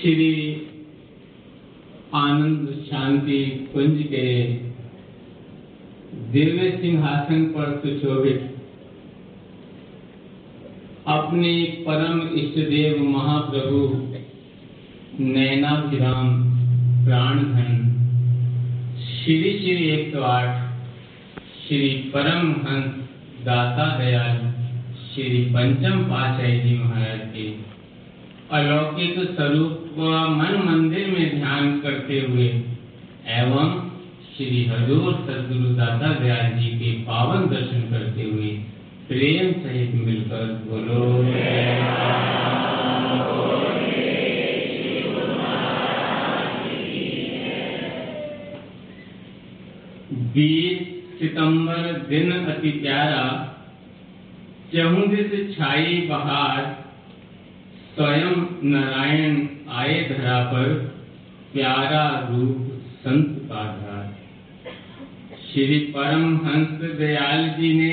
श्री आनंद, शांति, कुंज के दिव्य सिंहासन पर सुशोभित। अपने परम इष्ट देव महाप्रभु, नैनाभिराम प्राणधन। श्री श्री एक सौ आठ। श्री परम हंस दाता दयाल। श्री पंचम पाशाही जी महाराज के। अलौकिक स्वरूप व मन मंदिर में ध्यान करते हुए एवं श्री हजूर सदगुरु दादा दयाल जी के पावन दर्शन करते हुए प्रेम सहित मिलकर बोलो। बीस सितंबर दिन अति प्यारा चहुदिस छाई बहार स्वयं नारायण आए धरा पर प्यारा रूप संत का धार श्री परम हंस दयाल जी ने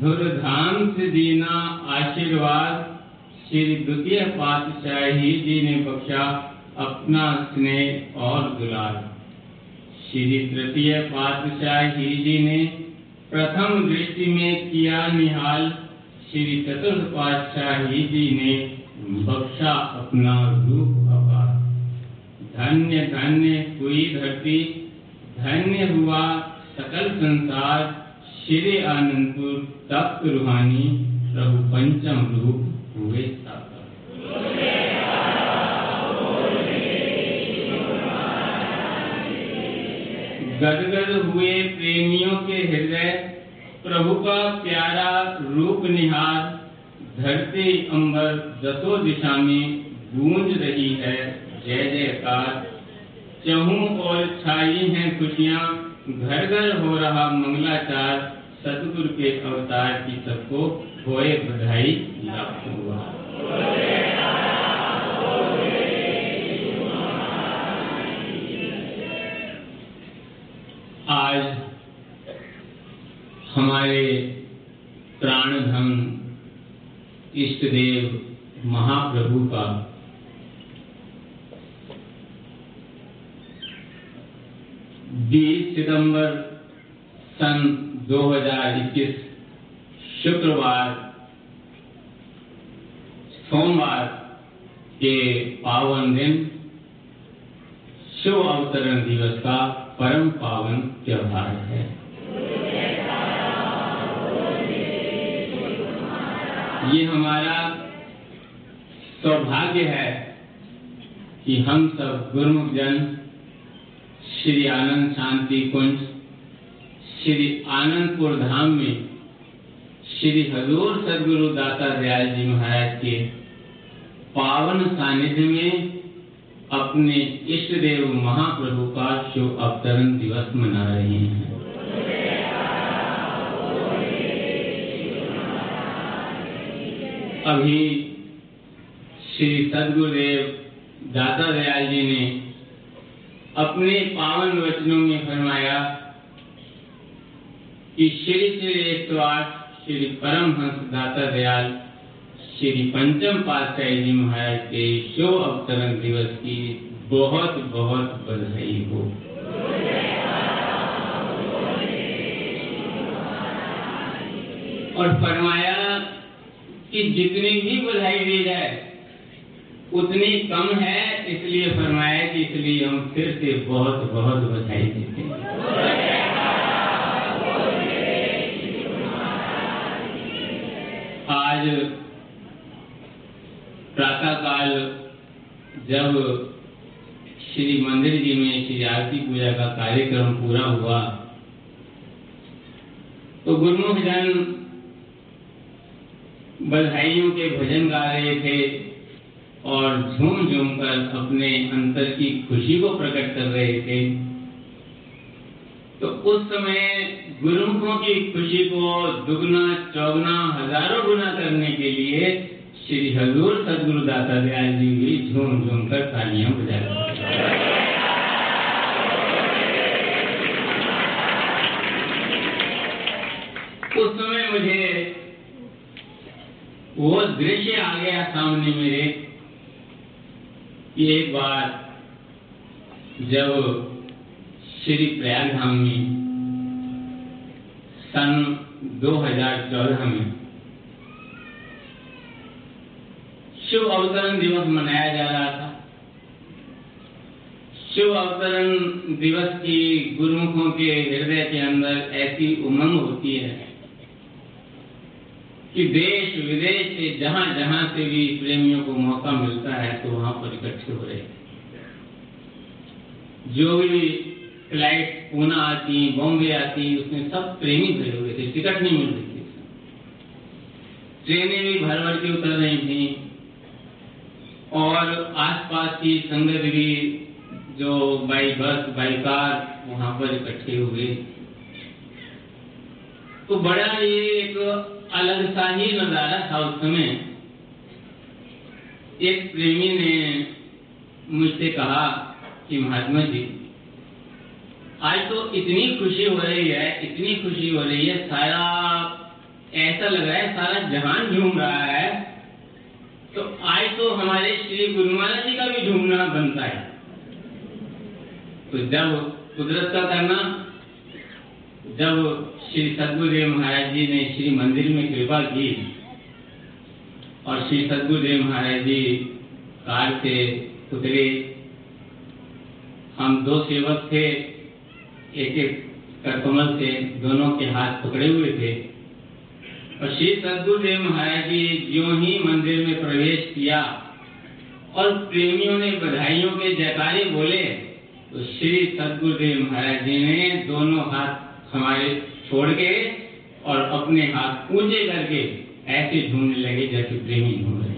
धुरधाम से दीना आशीर्वाद, श्री द्वितीय पातशाही जी ने बख्शा अपना स्नेह और दुलार। श्री तृतीय पातशाही जी ने प्रथम दृष्टि में किया निहाल, श्री चतुर्थ पातशाही जी ने बख्शा अपना रूप अपार। धन्य धन्य हुई धरती, धन्य हुआ सकल संसार श्री आनंदपुर, तप्त रूहानी, प्रभु पंचम रूप हुए गदगद हुए प्रेमियों के हृदय, प्रभु का प्यारा रूप निहार धरती अंबर दसों दिशा में गूंज रही है, जय जयकार। चहु और छाई हैं खुशियाँ घर घर हो रहा मंगलाचार। सतगुरु के अवतार की सबको होए बधाई, लाखों हुआ आज हमारे प्राणधन इष्ट देव महाप्रभु का। बीस सितंबर सन 2021 शुक्रवार, सोमवार के पावन दिन, शुभ अवतरण दिवस का परम पावन त्योहार है। ये हमारा सौभाग्य है कि हम सब गुरुमुख जन, श्री आनंद शांति कुंज, श्री आनंदपुर धाम में श्री हजूर सदगुरु दाता दयाल जी महाराज के पावन सानिध्य में अपने इष्ट देव महाप्रभु का शुभ अवतरण दिवस मना रहे हैं। अभी श्री सदगुरुदेव दाता दयाल जी ने अपने पावन वचनों में फरमाया कि श्री श्री एक सौ आठ श्री परम हंस दाता दयाल श्री पंचम पातशाही जी महाराज के शो अवतरण दिवस की बहुत बहुत बधाई हो। और फरमाया कि जितनी भी बधाई दी जाए, उतनी कम है, इसलिए फरमाया कि इसलिए हम फिर से बहुत बहुत बधाई देते हैं। आज प्रातः काल जब श्री मंदिर जी में श्री आरती पूजा का कार्यक्रम पूरा हुआ तो गुरुमुख जन बधाइयों के भजन गा रहे थे और झूम झूम कर अपने अंतर की खुशी को प्रकट कर रहे थे। तो उस समय गुरुमुखों की खुशी को दुगना, चौगना, हज़ारों गुना करने के लिए श्री हजूर सदगुरु दाता दयाल जी भी झूम झूम कर तालियाँ बजा रहे उस समय मुझे वो दृश्य आ गया सामने मेरे। एक बार जब श्री प्रयाग धाम में, सन 2014 में शिव अवतरण दिवस मनाया जा रहा था। शिव अवतरण दिवस की गुरुमुखों के हृदय के अंदर ऐसी उमंग होती है। कि देश विदेश से जहाँ जहाँ से भी प्रेमियों को मौका मिलता है तो वहाँ पर इकट्ठे हो रहे जो भी फ़्लाइट पूना आती, बॉम्बे आती, उसमें सब प्रेमी भरे हुए थे, टिकट नहीं मिल रही थी। ट्रेनें भी भर भर के उतर रही थी। और आसपास की संगत भी, जो बाई बस, बाई कार, वहाँ पर इकट्ठे हुए तो बड़ा ये एक अलग सा ही नज़ारा था उस समय। एक प्रेमी ने मुझसे कहा कि महात्मा जी, आज तो इतनी खुशी हो रही है, इतनी खुशी हो रही है, सारा ऐसा लग रहा है, सारा जहान झूम रहा है। तो आज तो हमारे श्री गुरु महाराज जी का भी झूमना बनता है। तो जब कुदरत का करना जब श्री सदगुरुदेव महाराज जी ने श्री मंदिर में कृपा की और श्री सदगुरुदेव महाराज जी कार से उतरे, हम दो सेवक थे, एक एक करकमल से दोनों के हाथ पकड़े हुए थे। और श्री सदगुरुदेव महाराज जी जो ही मंदिर में प्रवेश किया और प्रेमियों ने बधाइयों के जयकारे बोले तो श्री सदगुरुदेव महाराज जी ने दोनों हाथ हमारे छोड़ के और अपने हाथ ऊँचे करके ऐसे ढूँढने लगे जैसे प्रेमी ढूंढ रहे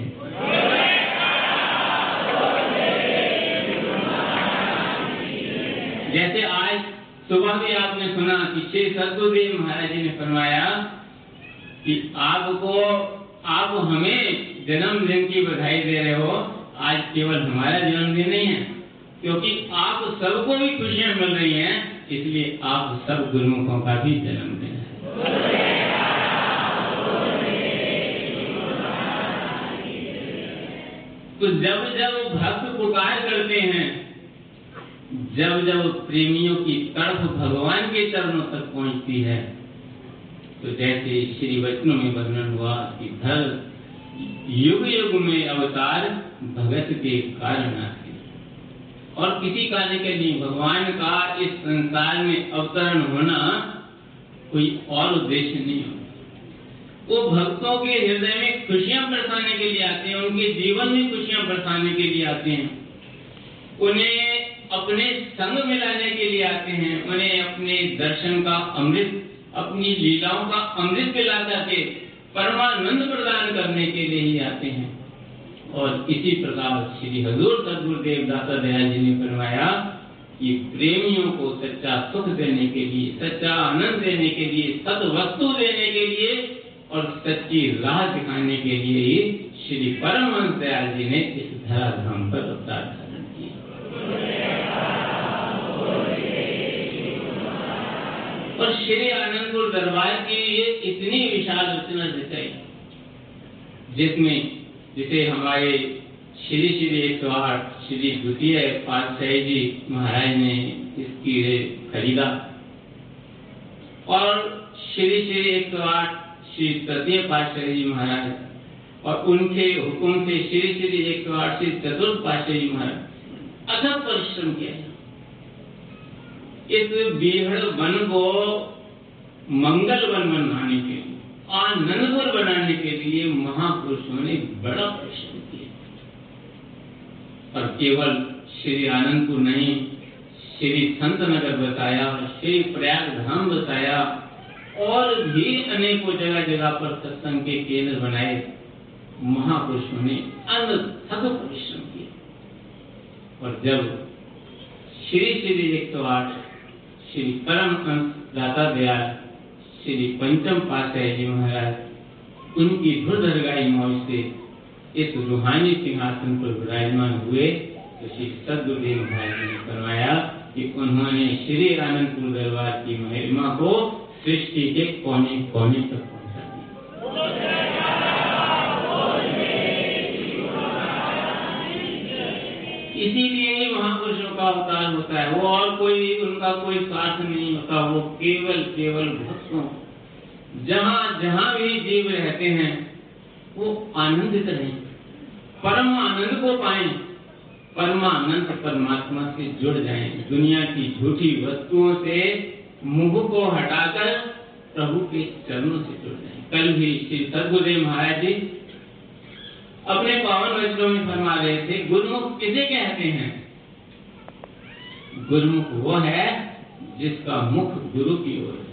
जैसे आज सुबह भी आपने सुना कि श्री सदगुरुदेव महाराज जी ने फरमाया कि आपको आप हमें जन्मदिन की बधाई दे रहे हो, आज केवल हमारा जन्मदिन नहीं है, क्योंकि आप सबको भी खुशियाँ मिल रही हैं। इसलिए आप सब गुरुमुखों का भी जन्मदिन है तो जब जब भक्त पुकार करते हैं, जब जब प्रेमियों की तड़प भगवान के चरणों तक पहुँचती है तो जैसे श्री वचनों में वर्णन हुआ कि धर युग युग में अवतार भगत के कारण आते और किसी कार्य के लिए भगवान का इस संसार में अवतरण होना कोई और उद्देश्य नहीं होता। वो भक्तों के हृदय में खुशियाँ बरसाने के लिए आते हैं, उनके जीवन में खुशियाँ बरसाने के लिए आते हैं। उन्हें अपने संग मिलाने के लिए आते हैं, उन्हें अपने दर्शन का अमृत, अपनी लीलाओं का अमृत पिला करके परमानंद प्रदान करने के लिए ही आते हैं। और इसी प्रकार श्री हजूर सदगुरुदेव दाता दयाल जी ने फरमाया कि प्रेमियों को सच्चा सुख देने के लिए, सच्चा आनंद देने के लिए सत वस्तु देने के लिए और सच्ची राह दिखाने के लिए ही श्री परमहंस दयाल जी ने इस धराधाम पर अवतार धारण किया और श्री आनंदपुर दरबार की ये इतनी विशाल रचना रचाई जिसमें जिसे हमारे श्री श्री एक सौ आठ श्री द्वितीय पातशाही जी महाराज ने इसकी खरीदा। और श्री श्री एक सौ आठ श्री तृतीय पातशाही जी महाराज और उनके हुक्म से श्री श्री एक सौ आठ श्री चतुर्थ पातशाही जी महाराज अथक परिश्रम किया इस बीहड़ वन को मंगल वन बनाने के लिए आनंदपुर बनाने के लिए महापुरुषों ने बड़ा परिश्रम किया। और केवल श्री आनंदपुर नहीं, श्री संत नगर बताया, श्री प्रयाग धाम बताया, और भी अनेकों जगह जगह पर सत्संग के केंद्र बनाए, महापुरुषों ने अनथक परिश्रम किया। और जब श्री श्री एक सौ आठ, श्री परम अंश दाता दयाल श्री पंचम पातशाही जी महाराज, उनकी धुरधरगाई मौज से इस रूहानी सिंहासन पर विराजमान हुए तो श्री सदगुरुदेव महाराज ने फरमाया कि उन्होंने श्री आनंदपुर दरबार की महिमा को सृष्टि के कोने कोने तक इसीलिए ही महापुरुषों का अवतार होता है। वो और कोई उनका कोई स्वार्थ नहीं होता, वो केवल केवल भक्तों जहाँ जहाँ भी जीव रहते हैं, वो आनंदित रहे परम आनंद को पाए परमानंद परमात्मा से जुड़ जाएँ। दुनिया की झूठी वस्तुओं से, मुँह को हटाकर प्रभु के चरणों से जुड़ जाएँ। कल भी श्री सदगुरुदेव महाराज जी अपने पावन वचनों में फरमा रहे थे, गुरुमुख किसे कहते हैं? गुरुमुख वो है जिसका मुख गुरु की ओर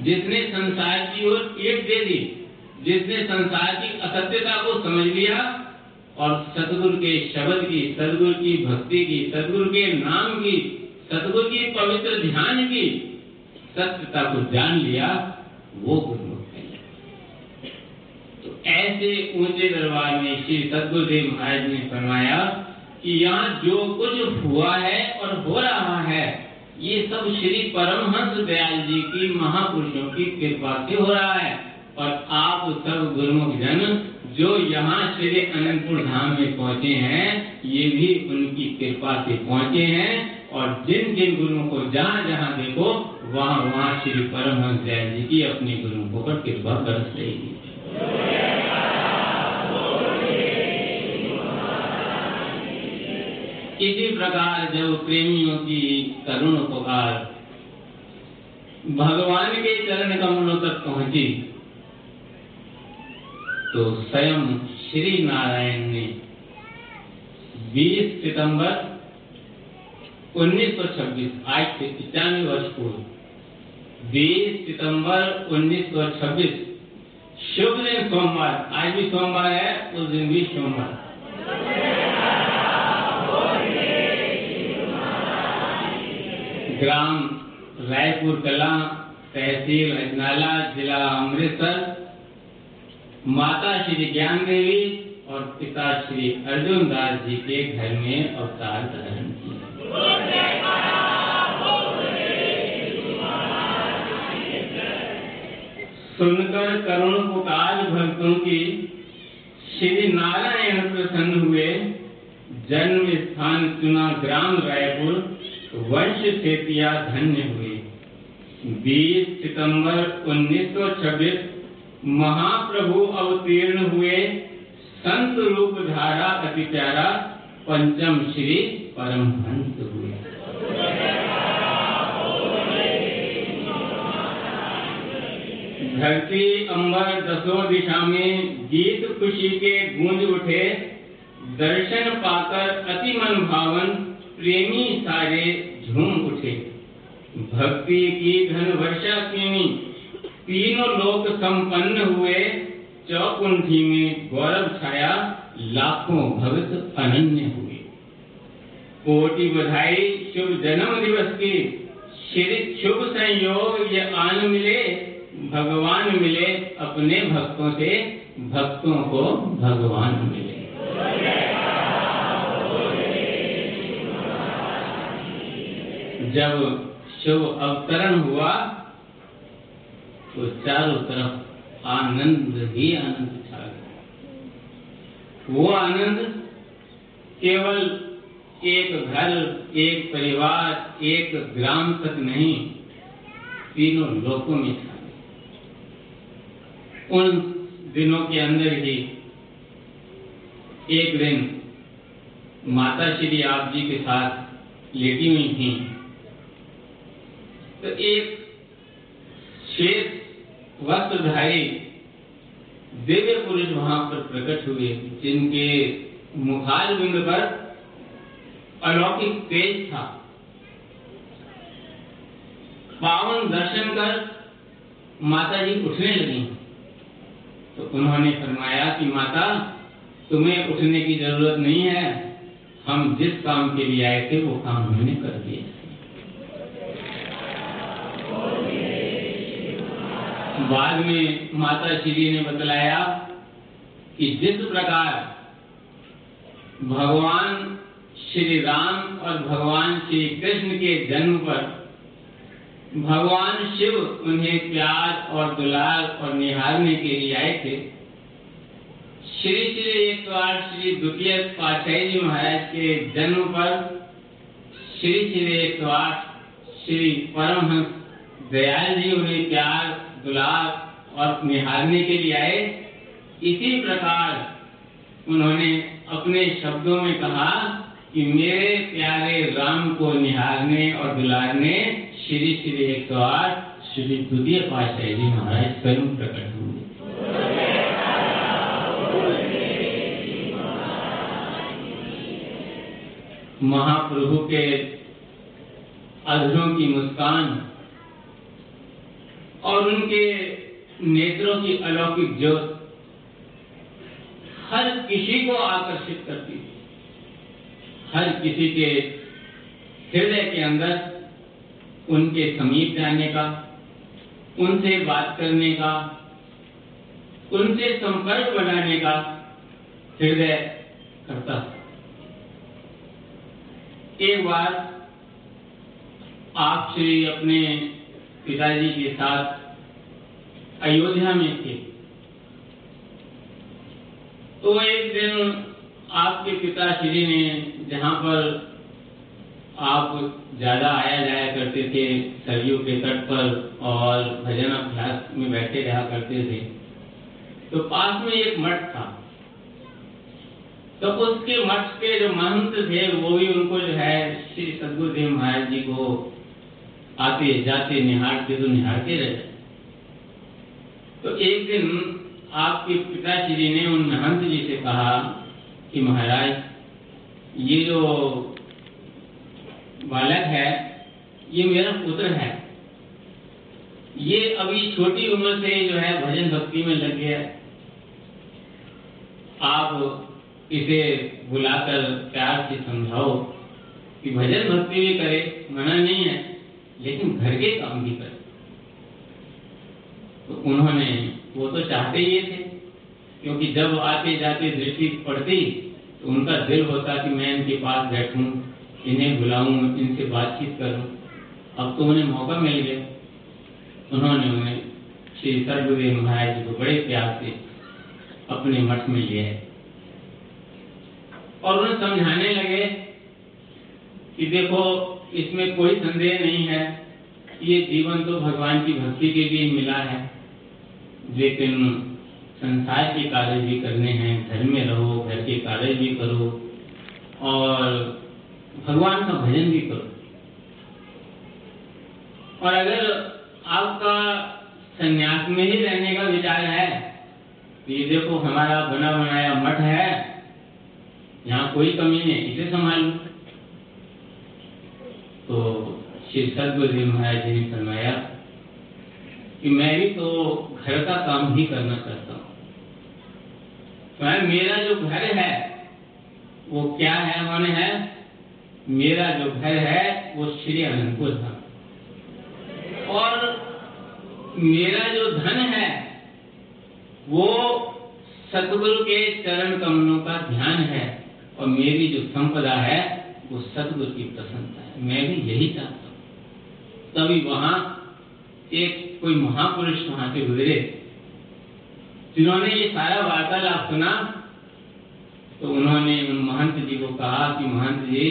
जिसने संसार की ओर एक दे दी, जिसने संसार की असत्यता को समझ लिया और सतगुरु के शब्द की सदगुरु की भक्ति की सदगुरु के नाम की, सतगुरु की पवित्र ध्यान की सत्यता को जान लिया, वो गुरु तो ऐसे ऊँचे दरबार में श्री सदगुरुदेव महाराज ने फरमाया कि यहाँ जो कुछ हुआ है और हो रहा है ये सब श्री परमहंस दयाल जी की महापुरुषों की कृपा से हो रहा है। और आप सब गुरुमुख जन जो यहाँ श्री अनंतपुर धाम में पहुँचे हैं, ये भी उनकी कृपा से पहुँचे हैं। और जिन जिन गुरुओं को जहाँ जहाँ देखो, वहाँ वहाँ श्री परमहंस दयाल जी की अपने गुरुओं पर कृपा बरस रही है। इसी प्रकार जब प्रेमियों की करुण पुकार भगवान के चरण कमलों तक पहुँची तो स्वयं श्री नारायण ने 20 सितंबर 1926 आज से पिचानवे वर्ष पूर्व 20 सितंबर 1926 शुभ दिन सोमवार, आज भी सोमवार है, उस दिन भी सोमवार। ग्राम, रायपुर, कला तहसील अजनाला जिला अमृतसर। माता श्री ज्ञान देवी और पिता श्री अर्जुन दास जी के घर में अवतार ग्रहण सुनकर करुण पुकार भक्तों की श्री नारायण प्रसन्न हुए। जन्म स्थान चुना ग्राम रायपुर। वंश सेतिया धन्य हुए। 20 सितंबर 1926 महाप्रभु अवतीर्ण हुए संत रूप धारा अति प्यारा पंचम श्री परमहंस हुए। धरती अंबर दसों दिशा में गीत खुशी के गूंज उठे, दर्शन पाकर अति मन भावन प्रेमी सारे झूम उठे। भक्ति की धन वर्षा कीनी तीनों लोक संपन्न हुए। चौकुंठी में गौरव छाया। लाखों भक्त अनन्य हुए। कोटि बधाई, शुभ जन्म दिवस की। शुभ संयोग ये आन मिले। भगवान मिले अपने भक्तों से। भक्तों को भगवान मिले। जब शुभ अवतरण हुआ तो चारों तरफ़ आनंद ही आनंद छा गया। वो आनंद केवल एक घर, एक परिवार, एक ग्राम तक नहीं, तीनों लोकों में छा गया। उन दिनों के अंदर ही एक दिन माता श्री आप जी के साथ लेटी हुई थी। तो एक श्वेत वस्त्रधारी दिव्य पुरुष वहाँ पर प्रकट हुए, जिनके मुखाल बिंद पर अलौकिक तेज था। पावन दर्शन कर माता जी उठने लगी। तो उन्होंने फरमाया कि, माता, तुम्हें उठने की ज़रूरत नहीं है। हम जिस काम के लिए आए थे, वो काम हमने कर दिया बाद में माता श्री ने बतलाया कि जिस प्रकार भगवान श्री राम और भगवान श्री कृष्ण के जन्म पर भगवान शिव उन्हें प्यार और दुलार और निहारने के लिए आए थे, श्री श्री एक आठ श्री द्वितीय पातशाही जी महाराज के जन्म पर श्री श्री एक आठ श्री परमहंस दयाल जी उन्हें प्यार दुलार और निहारने के लिए आए। इसी प्रकार उन्होंने अपने शब्दों में कहा कि मेरे प्यारे राम को निहारने और दुलारने श्री श्री एक सौ आठ श्री द्वितीय पातशाही जी महाराज स्वयं प्रकट हुए। महाप्रभु के अधरों की मुस्कान और उनके नेत्रों की अलौकिक ज्योत हर किसी को आकर्षित करती थी हर किसी के हृदय के अंदर उनके समीप जाने का, उनसे बात करने का, उनसे संपर्क बनाने का हृदय करता एक बार आप श्री अपने पिताजी के साथ अयोध्या में थे। तो एक दिन आपके पिताश्री ने, जहाँ पर आप ज़्यादा आया जाया करते थे, सरयू के तट पर और भजन अभ्यास में बैठे रहा करते थे तो पास में एक मठ था। तो उसके मठ के जो महंत थे, वो भी उनको जो है, श्री सदगुरुदेव महाराज जी को आते जाते निहारते तो निहारते रहे। तो एक दिन आपके पिताश्री ने उन महंत जी से कहा कि महाराज, ये जो बालक है, ये मेरा पुत्र है। ये अभी छोटी उम्र से जो है भजन भक्ति में लग गया आप इसे बुलाकर प्यार से समझाओ कि भजन भक्ति भी करे, मना नहीं है, लेकिन घर के काम भी करे। तो उन्होंने, वो तो चाहते ही थे। क्योंकि जब आते जाते दृष्टि पड़ती तो उनका दिल होता कि मैं इनके पास बैठूं, इन्हें बुलाऊं, इनसे बातचीत करूँ। अब तो उन्हें मौका मिल गया। उन्होंने उन्हें श्री सर्वदेव महाराज जी को बड़े प्यार से अपने मठ में लिया है और उन्हें समझाने लगे कि देखो, इसमें कोई संदेह नहीं है। ये जीवन तो भगवान की भक्ति के लिए मिला है। लेकिन संसार के कार्य भी करने हैं, घर में रहो, घर के कार्य भी करो और भगवान का भजन भी करो। और अगर आपका संन्यास में ही रहने का विचार है तो ये देखो हमारा बना बनाया मठ है, यहाँ कोई कमी नहीं, इसे संभाल। तो श्री सदगुरुदेव महाराज जी ने फरमाया कि मैं भी तो घर का काम ही करना चाहता हूँ। मेरा जो घर है, वो क्या है माने है? मेरा जो घर है, वो श्री अनंतपुर धाम और मेरा जो धन है, वो सतगुरु के चरण कमलों का ध्यान है और मेरी जो संपदा है, वो सतगुरु की प्रसन्नता है। मैं भी यही चाहता हूँ। तभी वहाँ एक कोई महापुरुष वहाँ से गुजरे, जिन्होंने ये सारा वार्तालाप सुना तो उन्होंने उन महंत जी को कहा कि, महंत जी,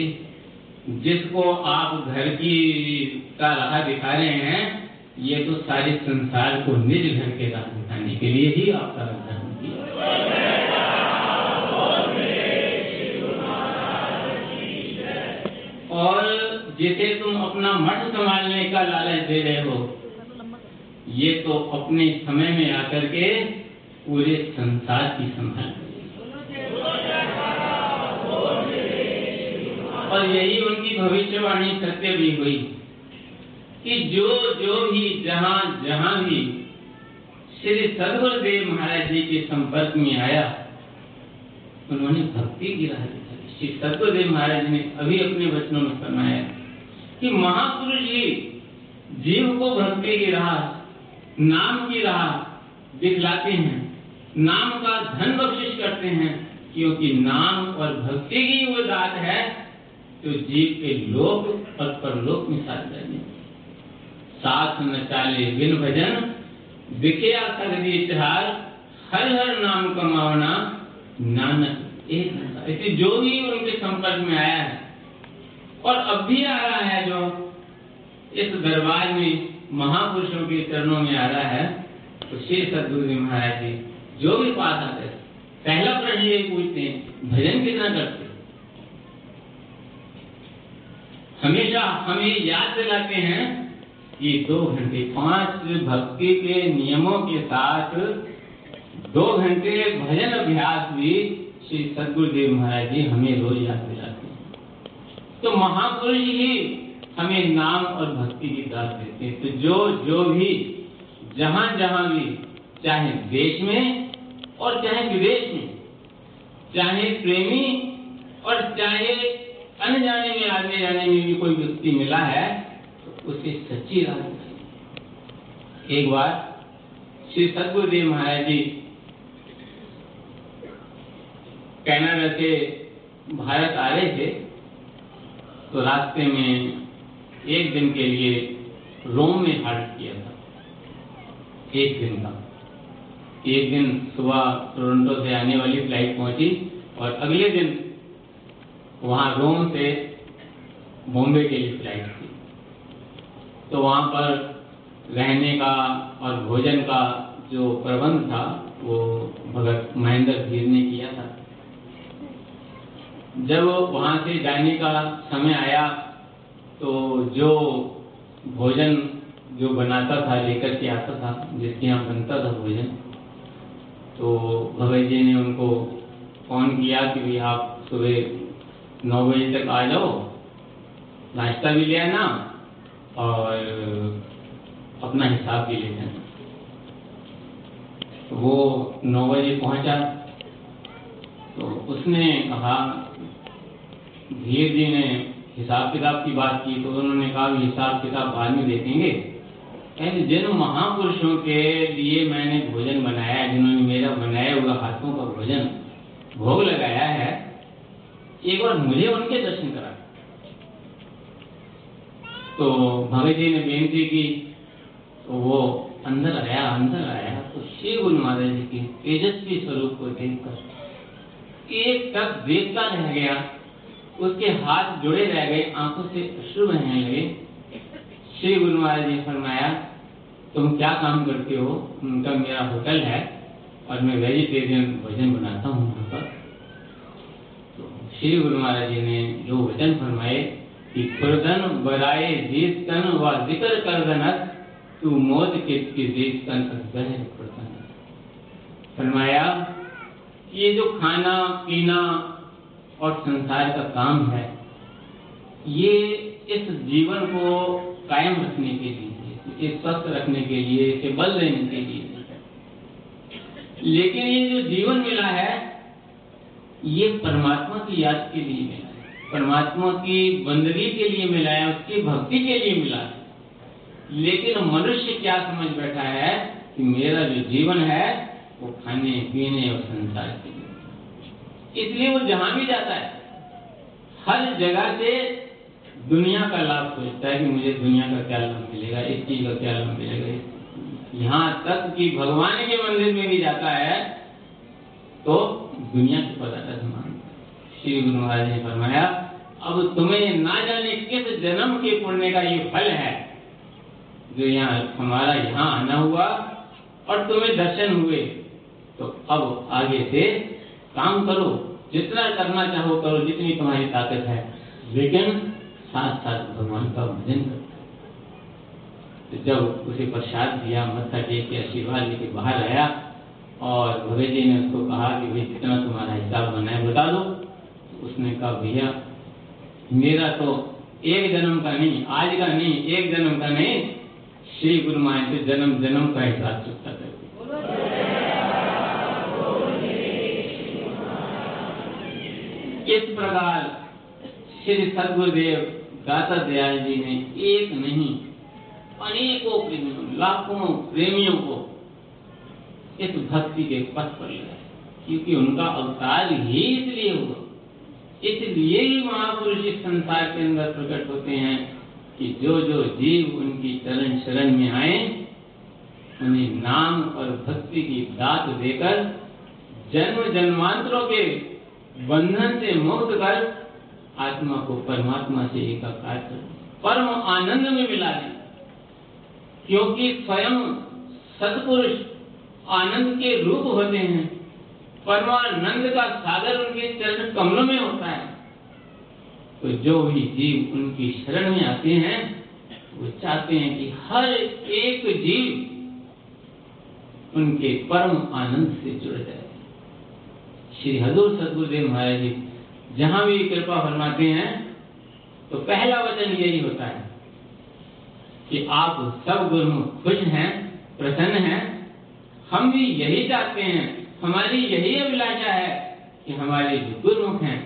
जिसको आप घर की का राह दिखा रहे हैं, ये तो सारे संसार को निज घर के राह दिखाने के लिए ही आपका किया और जिसे तुम अपना मठ संभालने का लालच दे रहे हो ये तो अपने समय में आकर के पूरे संसार की संभाल और यही उनकी भविष्यवाणी सत्य भी हुई कि जो जो भी, जहाँ जहाँ भी श्री सदगुरुदेव महाराज जी के संपर्क में आया, उन्होंने भक्ति की राह दिखाई श्री सदगुरुदेव महाराज ने अभी अपने वचनों में फरमाया कि महापुरुष जी, जीव को भक्ति की राह नाम की राह दिखलाते हैं। नाम का धन बख्शिश करते हैं। क्योंकि नाम और भक्ति की वो दात है जो जीव के लोक और परलोक में साथ जाने साथ न चाले बिन भजन दिखे सगदी इतिहार, हर हर नाम कमावना नानक एक ऐसे जो भी उनके संपर्क में आया है। और अब भी आ रहा है जो इस दरबार में महापुरुषों के चरणों में आ रहा है तो श्री सदगुरु जी महाराज जी, जो भी पास आते हैं, पहला प्रश्न ये पूछते हैं, भजन कितना करते हमेशा हमें याद दिलाते हैं कि दो घंटे, पाँच भक्ति के नियमों के साथ दो घंटे भजन अभ्यास भी श्री सदगुरुदेव महाराज जी हमें रोज याद दिलाते हैं। तो महापुरुष ही हमें नाम और भक्ति की दात देते हैं। तो जो जो भी, जहाँ जहाँ भी, चाहे देश में और चाहे विदेश में, चाहे प्रेमी और चाहे अनजाने में आने जाने में भी कोई व्यक्ति मिला है तो उसे सच्ची राह एक बार श्री सदगुरुदेव महाराज जी कनाडा से भारत आ रहे थे तो रास्ते में एक दिन के लिए रोम में हाल्ट किया था। एक दिन का। एक दिन सुबह टोरंटो से आने वाली फ़्लाइट पहुँची और अगले दिन वहाँ रोम से बॉम्बे के लिए फ़्लाइट थी। तो वहाँ पर रहने का और भोजन का जो प्रबंध था, वो भगत महेंद्र धीर ने किया था। जब वहाँ से जाने का समय आया तो जो भोजन जो बनाता था, लेकर के आता था, जिसके यहाँ बनता था भोजन तो भगत जी ने उनको फ़ोन किया कि भाई आप सुबह नौ बजे तक आ जाओ, नाश्ता भी ले आना और अपना हिसाब भी ले जाना। तो वो नौ बजे पहुँचा तो उसने कहा, धीर जी ने हिसाब किताब की बात की तो उन्होंने कहा हिसाब किताब बाद में देखेंगे। जिन महापुरुषों के लिए मैंने भोजन बनाया जिन्होंने मेरा बनाया हुआ हाथों का भोजन भोग लगाया है, एक बार मुझे उनके दर्शन करा तो भगत जी ने बेनती की तो वो अंदर आया अंदर आया तो श्री गुरु महाराज जी के तेजस्वी स्वरूप को देखकर एक तक देखता रह गया। उसके हाथ जुड़े रह गए, आँखों से अश्रु बहने लगे। श्री गुरु महाराज जी फरमाया, तुम क्या काम करते हो? उनका मेरा होटल है और मैं वेजिटेरियन भोजन बनाता हूँ वहाँ पर। तो श्री गुरु महाराज जी ने जो वचन फरमाए कि खुरदन बराए जीत तन व ज़िक्र कर दनत तू मोद की जीत तन खुरदन फरमाया, ये जो खाना, पीना और संसार का काम है, ये इस जीवन को कायम रखने के लिए, इसे स्वस्थ रखने के लिए, इसे बल देने के लिए। लेकिन ये जो जीवन मिला है, ये परमात्मा की याद के लिए मिला है। परमात्मा की बंदगी के लिए मिला है, उसकी भक्ति के लिए मिला है। लेकिन मनुष्य क्या समझ बैठा है कि मेरा जो जीवन है, वो खाने, पीने और संसार के लिए। इसलिए वो जहाँ भी जाता है, हर जगह से दुनिया का लाभ सोचता है कि मुझे दुनिया का क्या लाभ मिलेगा, इस चीज़ का क्या लाभ मिलेगा। यहाँ तक कि भगवान के मंदिर में भी जाता है तो दुनिया के पदार्थ समान श्री गुरु महाराज ने फरमाया, अब तुम्हें ना जाने किस जन्म के पुण्य का ये फल है, जो यहाँ हमारा यहाँ आना हुआ और तुम्हें दर्शन हुए। तो अब आगे से काम करो, जितना करना चाहो करो, जितनी तुम्हारी ताकत है। लेकिन साथ साथ भगवान का भजन करता तो जब उसे प्रसाद दिया, मत्था टेक के, आशीर्वाद लेके बाहर आया और भवे जी ने उसको कहा कि भाई, जितना तुम्हारा हिसाब बना है, बता दो। तो उसने कहा, भैया, मेरा तो एक जन्म का नहीं, आज का नहीं, एक जन्म का नहीं, श्री गुरु महाराज से जन्म जन्म का हिसाब चुकता इस प्रकार श्री सदगुरुदेव दाता दयाल जी ने एक नहीं, अनेकों प्रेमियों, लाखों प्रेमियों को इस भक्ति के पथ पर लगाया क्योंकि उनका अवतार ही इसलिए हुआ। इसलिए ही महापुरुष इस संसार के अंदर प्रकट होते हैं कि जो जो जीव उनकी चरण शरण में आए, उन्हें नाम और भक्ति की दात देकर जन्म जन्मांतरों के बंधन से मुक्त कर आत्मा को परमात्मा से एकाकार कर। परम आनंद में मिला दे क्योंकि स्वयं सतपुरुष आनंद के रूप होते हैं। परमानंद का सागर उनके चरण कमलों में होता है। तो जो भी जीव उनकी शरण में आते हैं, वो चाहते हैं कि हर एक जीव उनके परम आनंद से जुड़ जाए। श्री हजूर सदगुरुदेव महाराज जी, जहाँ भी कृपा फरमाते हैं तो पहला वचन यही होता है कि आप सब गुरु खुश हैं, प्रसन्न हैं। हम भी यही चाहते हैं, हमारी यही अभिलाषा है कि हमारे जो गुरुमुख हैं।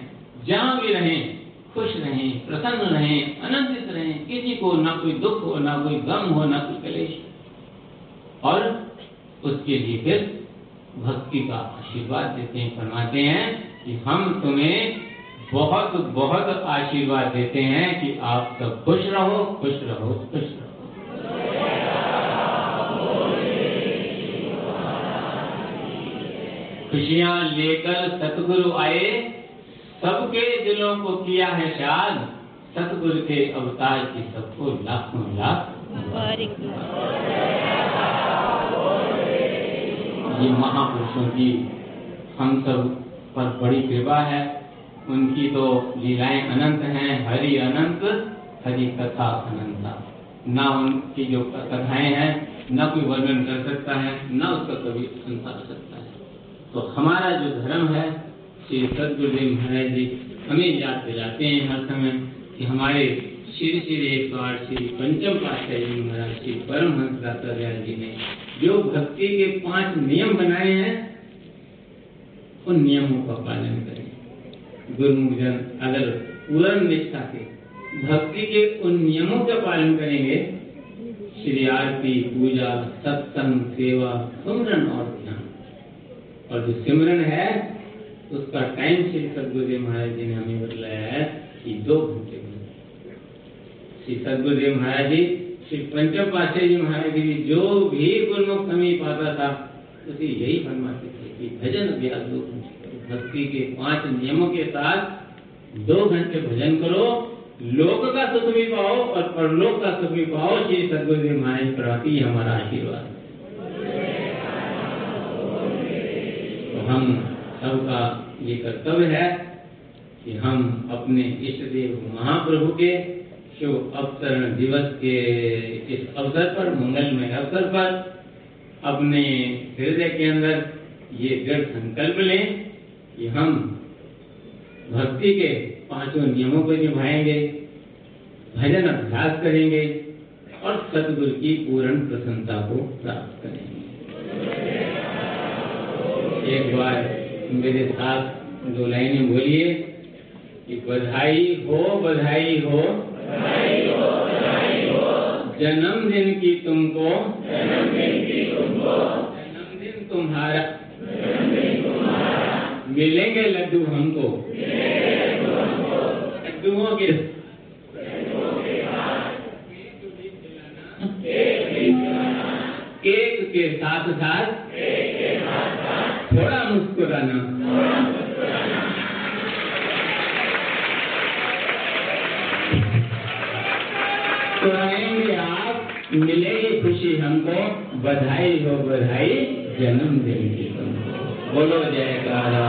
जहाँ भी रहें, खुश रहें, प्रसन्न रहें, आनंदित रहें, किसी को ना कोई दुख हो, ना कोई गम हो, ना कोई कलेश। और उसके लिए फिर भक्ति का आशीर्वाद देते हैं, फरमाते हैं कि हम तुम्हें बहुत बहुत आशीर्वाद देते हैं कि आप सब खुश रहो खुश रहो खुश रहो। खुशियाँ लेकर सतगुरु आए, सबके दिलों को किया है शाद सतगुरु के अवतार की सबको लाखों लाख। ये महापुरुषों की हम सब पर बड़ी कृपा है। उनकी तो लीलाएँ अनंत हैं, हरि अनंत, हरि कथा अनंता। ना उनकी जो कथाएँ हैं, न कोई वर्णन कर सकता है, न उसका कभी अंत कर सकता है। तो हमारा जो धर्म है, श्री सदगुरुदेव महाराज जी हमें याद दिलाते हैं हर समय कि हमारे श्री श्री एक सौ आठ श्री पंचम पातशाही महाराज श्री परमहंस दाता जी ने जो भक्ति के पाँच नियम बनाए हैं, उन नियमों का पालन करें। गुरुमुख जन अगर पूर्ण निष्ठा के भक्ति के उन नियमों का पालन करेंगे, श्री आरती, पूजा, सत्संग, सेवा, सुमरन और ध्यान। और जो सिमरन है, उसका टाइम श्री सदगुरुदेव महाराज जी ने हमें बतलाया है कि दो घंटे श्री सदगुरुदेव महाराज जी श्री पंचम पातशाह जी महाराज जी जो भी गुरुमुख समीप आता था, उसे यही फरमाते थे कि भजन अभ्यास दो भक्ति के पाँच नियमों के साथ दो घंटे भजन करो। लोक का सुख भी पाओ और परलोक का सुख भी पाओ, श्री सदगुरुदेव महाराज प्रभाती हमारा आशीर्वाद तो हम सबका ये कर्तव्य है कि हम अपने इष्ट देव महाप्रभु के शुभ अवतरण दिवस के इस अवसर पर, मंगलमय अवसर पर अपने हृदय के अंदर ये दृढ़ संकल्प लें कि हम भक्ति के पाँचों नियमों को निभाएँगे, भजन अभ्यास करेंगे और सतगुरु की पूर्ण प्रसन्नता को प्राप्त करेंगे। एक बार मेरे साथ दो लाइनें बोलिए कि बधाई हो बधाई हो। जन्मदिन की तुमको। जन्मदिन तुम्हारा। मिलेंगे लड्डू हमको। लड्डुओं के केक के साथ साथ। थोड़ा मुस्कुराना। मुस्कुराएँगे आप मिलेगी खुशी हमको बधाई हो बधाई जन्म देंगे तुमको। बोलो जयकारा